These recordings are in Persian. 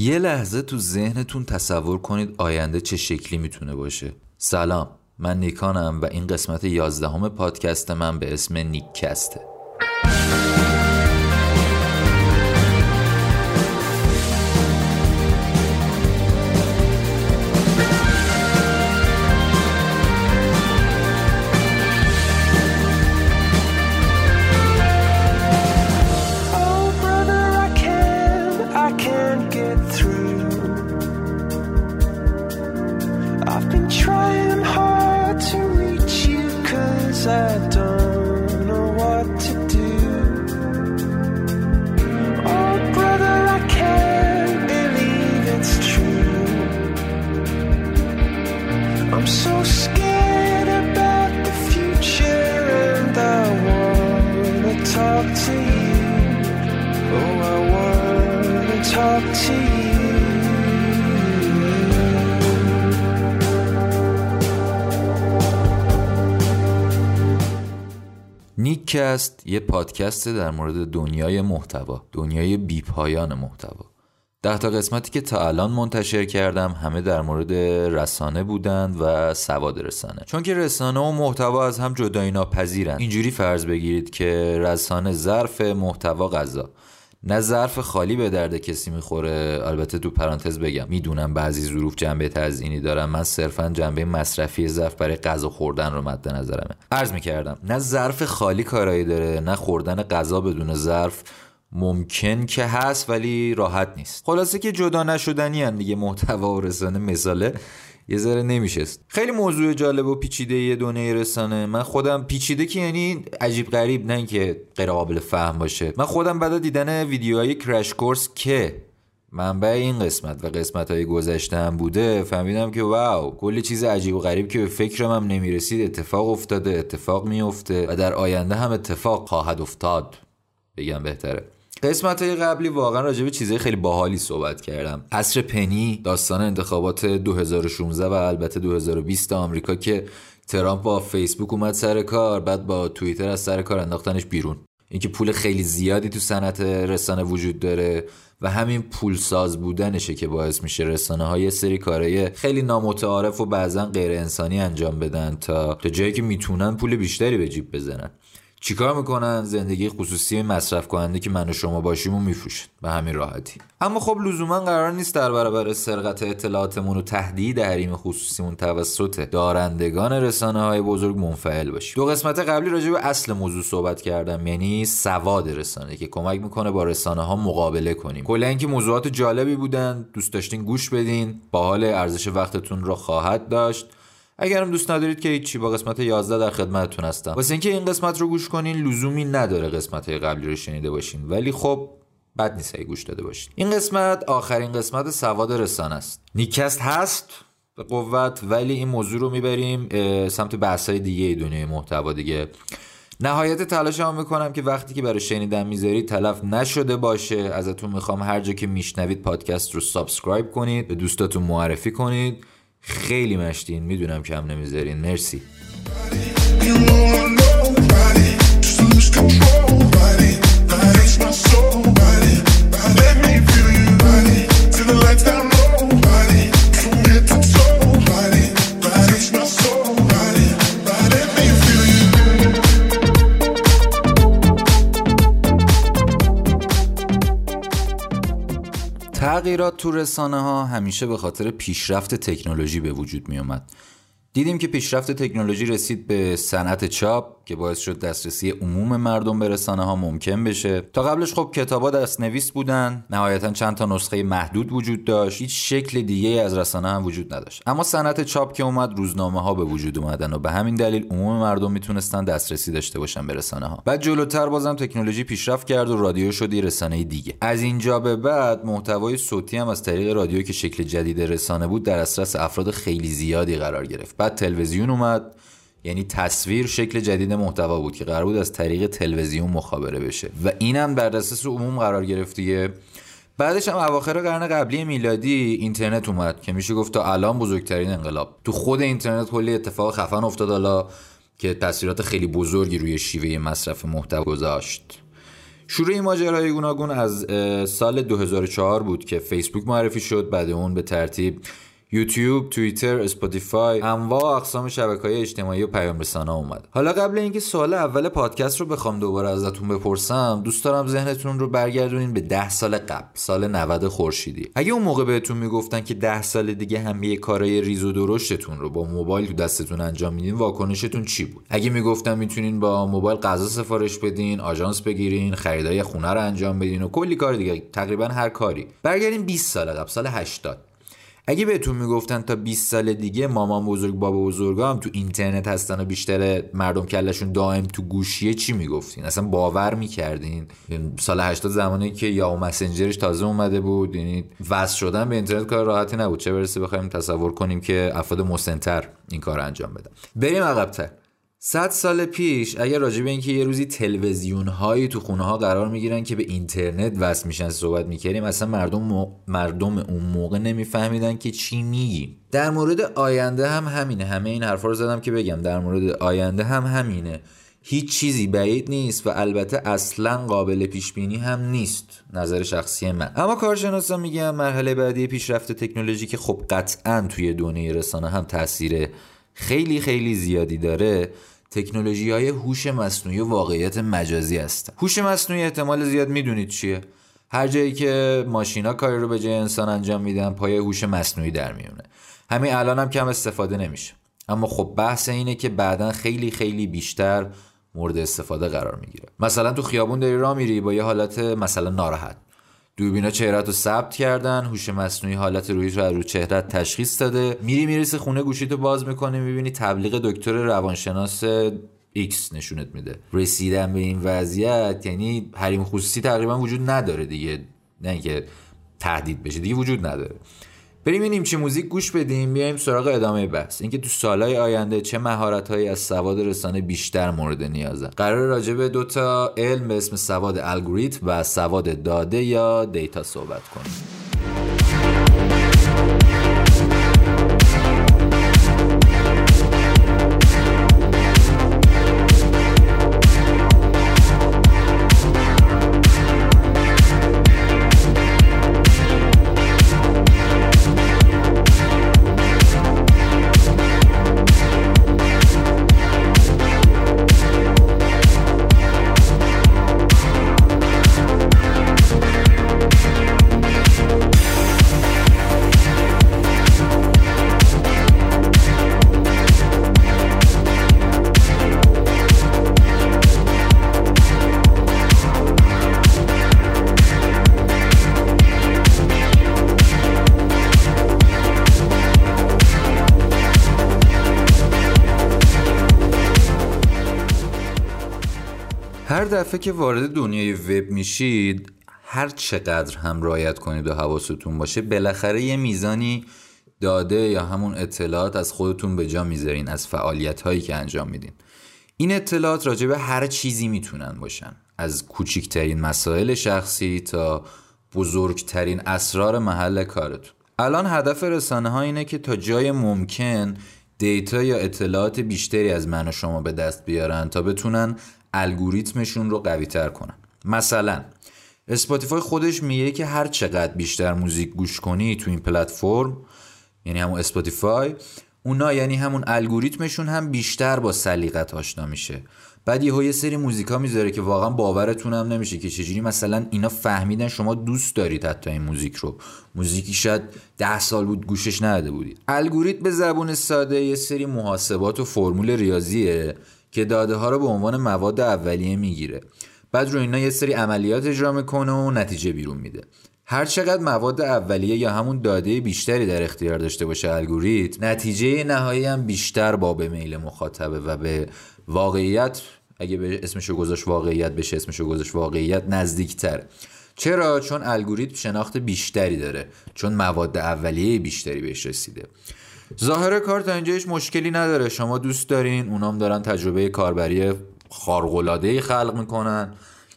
یه لحظه تو ذهنتون تصور کنید آینده چه شکلی می‌تونه باشه. سلام من نیکانم و این قسمت یازدهم پادکست من به اسم نیککسته. نیککست یه پادکست در مورد دنیای محتوا دنیای بیپایان محتوا. ده تا قسمتی که تا الان منتشر کردم همه در مورد رسانه بودند و سواد رسانه. چون که رسانه و محتوا از هم جدایی ناپذیرن اینجوری فرض بگیرید که رسانه ظرف محتوا غذا. نه ظرف خالی به درد کسی می‌خوره. البته تو پرانتز بگم می‌دونم بعضی ظروف جنبه تزیینی دارم من صرفا جنبه مصرفی ظرف برای غذا خوردن رو مد نظرمه. عرض می‌کردم نه ظرف خالی کارایی داره نه خوردن غذا بدون ظرف ممکن که هست ولی راحت نیست. خلاصه که جدا نشدنی هن دیگه محتوا و رسانه مثاله. یه ذره نمیشست. خیلی موضوع جالب و پیچیده یه دنیای رسانه. من خودم پیچیده که یعنی عجیب غریب نه اینکه غیر قابل فهم باشه. من خودم بعد دیدن ویدیوهای کرش کورس که منبع این قسمت و قسمت های گذشته هم بوده فهمیدم که واو کلی چیز عجیب و غریب که به فکرم هم نمی‌رسید. اتفاق افتاده اتفاق میفته و در آینده هم اتفاق خواهد افتاد. بگم بهتره. قسمت های قبلی واقعا راجع به چیزهای خیلی باحالی صحبت کردم. عصر پنی داستان انتخابات 2016 و البته 2020 آمریکا که ترامپ با فیسبوک اومد سر کار بعد با توییتر از سر کار انداختنش بیرون. اینکه پول خیلی زیادی تو صنعت رسانه وجود داره و همین پولساز بودنشه که باعث میشه رسانه های سری کارهای خیلی نامتعارف و بعضا غیر انسانی انجام بدن تا تا جایی که می‌تونن پول بیشتری به جیب بزنن. چیکار می‌کنن؟ زندگی خصوصی مصرف کننده که من و شما باشیم و میفروشن. به همین راحتی. اما خب لزوما قرار نیست در برابر سرقت اطلاعاتمون و تهدید حریم خصوصیمون توسط دارندگان رسانه های بزرگ منفعل باشیم. دو قسمت قبلی راجع به اصل موضوع صحبت کردم یعنی سواد رسانه که کمک می‌کنه با رسانه ها مقابله کنیم. کلا اینکه موضوعات جالبی بودن دوست داشتین گوش بدین. با حال ارزش وقتتون را خواهد داشت. اگرم دوست ندارید که هیچی با قسمت 11 در خدمتتون هستم. واسه اینکه این قسمت رو گوش کنین لزومی نداره قسمت قبلی رو شنیده باشین. ولی خب بد نیست اگه گوش داده باشین. این قسمت آخرین قسمت سواد رسانه است. نیکست هست به قوت ولی این موضوع رو می‌بریم سمت بحث های دیگه دنیای محتوا دیگه. نهایت تلاش هم می‌کنم که وقتی که برای شنیدن می‌ذارید تلف نشده باشه. ازتون می‌خوام هر جا که میشنوید پادکست رو subscribe کنید به دوستاتون معرفی کنید. خیلی مشتین می‌دونم کم نمی‌ذارین. مرسی. تغییرات تو رسانه ها همیشه به خاطر پیشرفت تکنولوژی به وجود می اومد. دیدیم که پیشرفت تکنولوژی رسید به صنعت چاپ که باعث شد دسترسی عموم مردم به رسانه ها ممکن بشه. تا قبلش خب کتابا دست نویس بودن. نهایتا چند تا نسخه محدود وجود داشت. هیچ شکل دیگه از رسانه هم وجود نداشت. اما صنعت چاپ که اومد روزنامه ها به وجود اومدن و به همین دلیل عموم مردم می‌تونستن دسترسی داشته باشن به رسانه ها بعد جلوتر بازم تکنولوژی پیشرفت کرد و رادیو شد رسانه دیگه. از اینجا به بعد محتوای صوتی هم از طریق رادیو که شکل جدید رسانه بود در دسترس افراد خیلی زیادی قرار گرفت. بعد تلویزیون اومد. یعنی تصویر شکل جدید محتوا بود که قرار بود از طریق تلویزیون مخابره بشه. و اینم در دسترس عموم قرار گرفت دیگه. بعدش هم اواخر قرن قبلی میلادی اینترنت اومد که میشه گفت تا الان بزرگترین انقلاب. تو خود اینترنت کلی اتفاق خفن افتاد حالا که تاثیرات خیلی بزرگی روی شیوه مصرف محتوا گذاشت. شروع این ماجرای گوناگون از سال 2004 بود که فیسبوک معرفی شد بعد اون به ترتیب یوتیوب، توییتر، اسپاتیفای، انواع و اقسام شبکه های اجتماعی و پیام رسانا اومد. حالا قبل اینکه سوال اول پادکست رو بخوام دوباره ازتون بپرسم، دوست دارم ذهنتون رو برگردونین به 10 سال قبل، سال 90 خورشیدی. اگه اون موقع بهتون می‌گفتن که 10 سال دیگه هم یه کارای ریز و درشتتون رو با موبایل تو دستتون انجام میدین، واکنشتون چی بود؟ اگه می‌گفتن می‌تونین با موبایل غذا سفارش بدین، آژانس بگیرین، خریدای خونه رو انجام بدین و کلی کار دیگه، تقریبا هر کاری. برگردین 20 سال قبل، سال 80. اگه بهتون می‌گفتن تا 20 سال دیگه مامان بزرگ بابا بزرگا هم تو اینترنت هستن و بیشتر مردم کلشون دائم تو گوشیه چی می‌گفتین؟ اصلا باور می‌کردین؟ سال 80 زمانی که یا مسنجرش تازه اومده بود یعنی وصل شدن به اینترنت کار راحتی نبود. چه برسه بخوایم تصور کنیم که افراد مسنتر این کار انجام بدن. بریم عقبتر. صد سال پیش اگر راجع به اینکه یه روزی تلویزیون هایی تو خونه ها قرار می‌گیرن که به اینترنت وصل میشن صحبت می‌کردیم اصلا مردم مو- مردم اون موقع نمیفهمیدن که چی میگیم. در مورد آینده هم همینه. همه این حرفا رو زدم که بگم. در مورد آینده هم همینه. هیچ چیزی بعید نیست و البته اصلا قابل پیش بینی هم نیست. نظر شخصی من. اما کارشناسا میگن مرحله بعدی پیشرفت تکنولوژی که خب قطعا توی دنیای رسانه هم تاثیر خیلی خیلی زیادی داره تکنولوژی های هوش مصنوعی و واقعیت مجازی هستن هوش مصنوعی احتمال زیاد می‌دونید چیه؟ هر جایی که ماشینا کاری رو به جای انسان انجام میدن پای هوش مصنوعی در میونه همین الان هم کم استفاده نمیشه. اما خب بحث اینه که بعدا خیلی خیلی بیشتر مورد استفاده قرار می‌گیره. مثلا تو خیابون داری راه میری با یه حالت مثلا ناراحت. دوربینا چهرت رو ثبت کردن هوش مصنوعی حالت روی رو از رو چهرت تشخیص داده. میری می‌رسی خونه گوشیتو باز می‌کنی می‌بینی تبلیغ دکتر روانشناس X نشونت میده. رسیدن به این وضعیت یعنی حریم خصوصی تقریبا وجود نداره دیگه. نه اینکه تهدید بشه دیگه وجود نداره. بریم ببینیم چه موزیک گوش بدیم بیایم سراغ ادامه بحث. اینکه تو سالهای آینده چه مهارت‌هایی از سواد رسانه بیشتر مورد نیازه. قرار راجع به دو تا علم به اسم سواد الگوریتم و سواد داده یا دیتا صحبت کنیم. هر دفعه که وارد دنیای وب میشید هر چقدر هم رعایت کنید و حواستون باشه بالاخره یه میزانی داده یا همون اطلاعات از خودتون به جا می‌ذارین از فعالیت هایی که انجام میدین. این اطلاعات راجع به هر چیزی می‌تونن باشن. از کوچکترین مسائل شخصی تا بزرگترین اسرار محل کارتون. الان هدف رسانه ها اینه که تا جای ممکن دیتا یا اطلاعات بیشتری از من و شما به دست بیارن تا بتونن الگوریتمشون رو قوی تر کنن. مثلا اسپاتیفای خودش میگه که هر چقدر بیشتر موزیک گوش کنی تو این پلتفرم یعنی همون اسپاتیفای اونا یعنی همون الگوریتمشون هم بیشتر با سلیقت آشنا میشه. بعد یهو یه سری موزیکا می‌ذاره که واقعا باورتون هم نمیشه که چجوری مثلا اینا فهمیدن شما دوست دارید حتی این موزیک رو. موزیکی شاید ده سال بود گوشش نداده بودید. الگوریتم به زبون ساده یه سری محاسبات و فرمول ریاضیه. که داده ها رو به عنوان مواد اولیه می‌گیره. بعد رو اینا یه سری عملیات اجرا می‌کنه و نتیجه بیرون میده. هر چقدر مواد اولیه یا همون داده بیشتری در اختیار داشته باشه الگوریتم نتیجه نهایی هم بیشتر با به میل مخاطبه و به واقعیت اگه به اسمشو گذاشت واقعیت بشه اسمشو گذاشت واقعیت نزدیکتر. چرا؟ چون الگوریتم شناخت بیشتری داره. چون مواد اولیه بیشتری بهش رسیده. ظاهر کار تا اینجایش مشکلی نداره. شما دوست دارین اونام دارن تجربه کاربری خارق‌العاده‌ای خلق می‌کنن.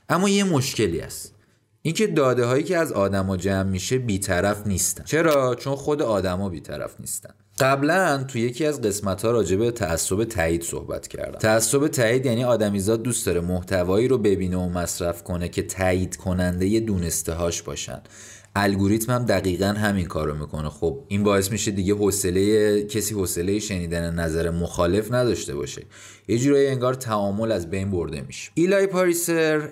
اما یه مشکلی هست. اینکه داده هایی که از آدما جمع میشه بیطرف نیستن. چرا؟ چون خود آدما بیطرف نیستن. قبلا تو یکی از قسمت ها راجع به تعصب تایید صحبت کردم. تعصب تایید یعنی آدمیزاد دوست داره محتوایی رو ببینه و مصرف کنه که تایید کننده دونسته هاش باشن. الگوریتم هم دقیقا همین کارو می‌کنه. خب این باعث میشه دیگه حوصله کسی حوصله شنیدن نظر مخالف نداشته باشه. یه جورایی انگار تعامل از بین برده میشه. ایلای پاریسر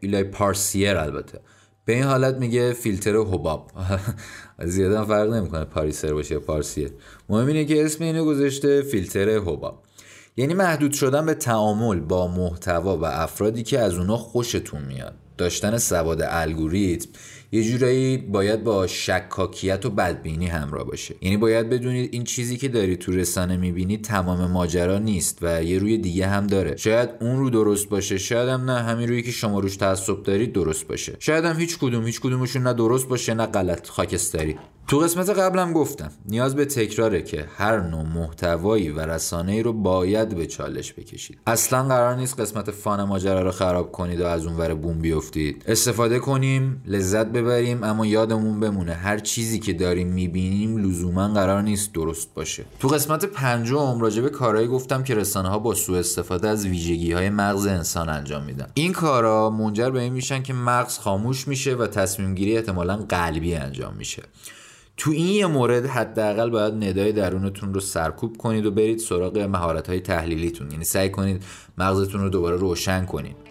ایلای پارسیر البته. به این حالت میگه فیلتر حباب. زیاده هم فرق نمی‌کنه پاریسر باشه یا پارسیر مهم اینه که اسم اینو گذاشته فیلتر حباب. یعنی محدود شدن به تعامل با محتوا و افرادی که از اونا خوشتون میاد. داشتن سواد الگوریتم یه جورایی باید با شکاکیت و بدبینی همراه باشه. یعنی باید بدونید این چیزی که داری تو رسانه می‌بینید تمام ماجرا نیست و یه روی دیگه هم داره. شاید اون رو درست باشه شاید هم نه. همین روی که شما روش تعصب دارید درست باشه. شاید هم هیچ کدوم هیچ کدومشون نه درست باشه نه غلط خاکستری. تو قسمت قبلم گفتم نیاز به تکراره که هر نوع محتوایی و رسانه ای رو باید به چالش بکشید. اصلا قرار نیست قسمت فان ماجرا رو خراب کنید و از اون ور بوم بیفتید. استفاده کنیم لذت ببریم اما یادمون بمونه هر چیزی که داریم می‌بینیم لزوما قرار نیست درست باشه. تو قسمت پنجم راجع به کارهایی گفتم که رسانه ها با سوء استفاده از ویژگی های مغز انسان انجام میدن. این کارا منجر به این میشن که مغز خاموش میشه و تصمیم گیری احتمالا قلبی انجام میشه. تو این یه مورد حداقل باید ندای درونتون رو سرکوب کنید و برید سراغ مهارت های تحلیلیتون. یعنی سعی کنید مغزتون رو دوباره روشن کنید.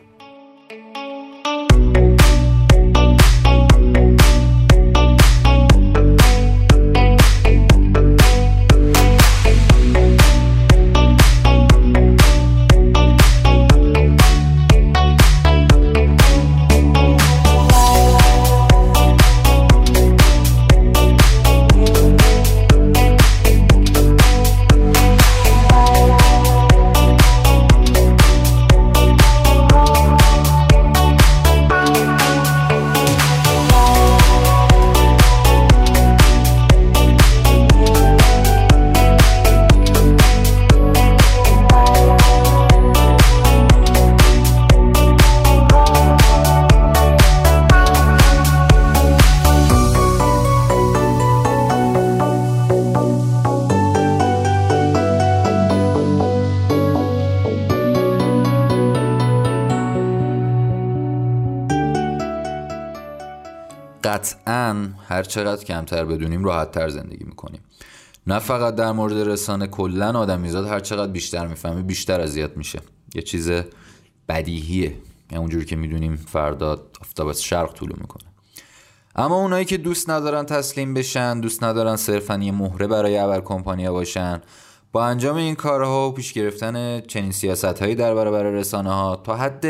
قطعا هر چقدر کمتر بدونیم راحت تر زندگی می‌کنیم. نه فقط در مورد رسانه کلا آدمیزاد هر چقدر بیشتر می‌فهمه بیشتر اذیت میشه. یه چیز بدیهیه. یعنی اونجوری که می‌دونیم فردا آفتاب از شرق طلوع می‌کنه. اما اونایی که دوست ندارن تسلیم بشن دوست ندارن صرفا یه مهره برای ابر کمپانیا باشن با انجام این کارها و پیش گرفتن چنین سیاست هایی در برابر رسانه ها تا حد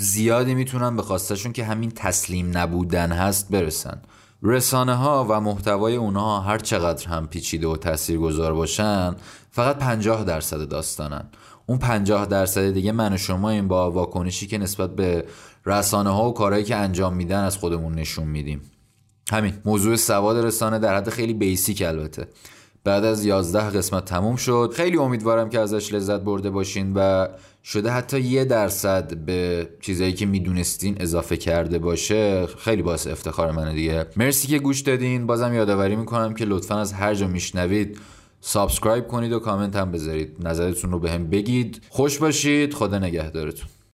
زیادی می‌تونن به خواستشون که همین تسلیم نبودن هست برسن. رسانه ها و محتوای اونها هر چقدر هم پیچیده و تاثیرگذار باشن فقط 50 درصد داستانن. اون 50 درصد دیگه من و شما این با واکنشی که نسبت به رسانه ها و کارهایی که انجام میدن از خودمون نشون میدیم. همین موضوع سواد رسانه در حد خیلی بیسیک البته. بعد از 11 قسمت تموم شد. خیلی امیدوارم که ازش لذت برده باشین و شده حتی یه درصد به چیزایی که می‌دونستین اضافه کرده باشه. خیلی باعث افتخار منه دیگه. مرسی که گوش دادین. بازم یادآوری می‌کنم که لطفا از هر جا میشنوید subscribe کنید و کامنت هم بذارید. نظرتون رو به هم بگید. خوش باشید. خدا نگهدارتون.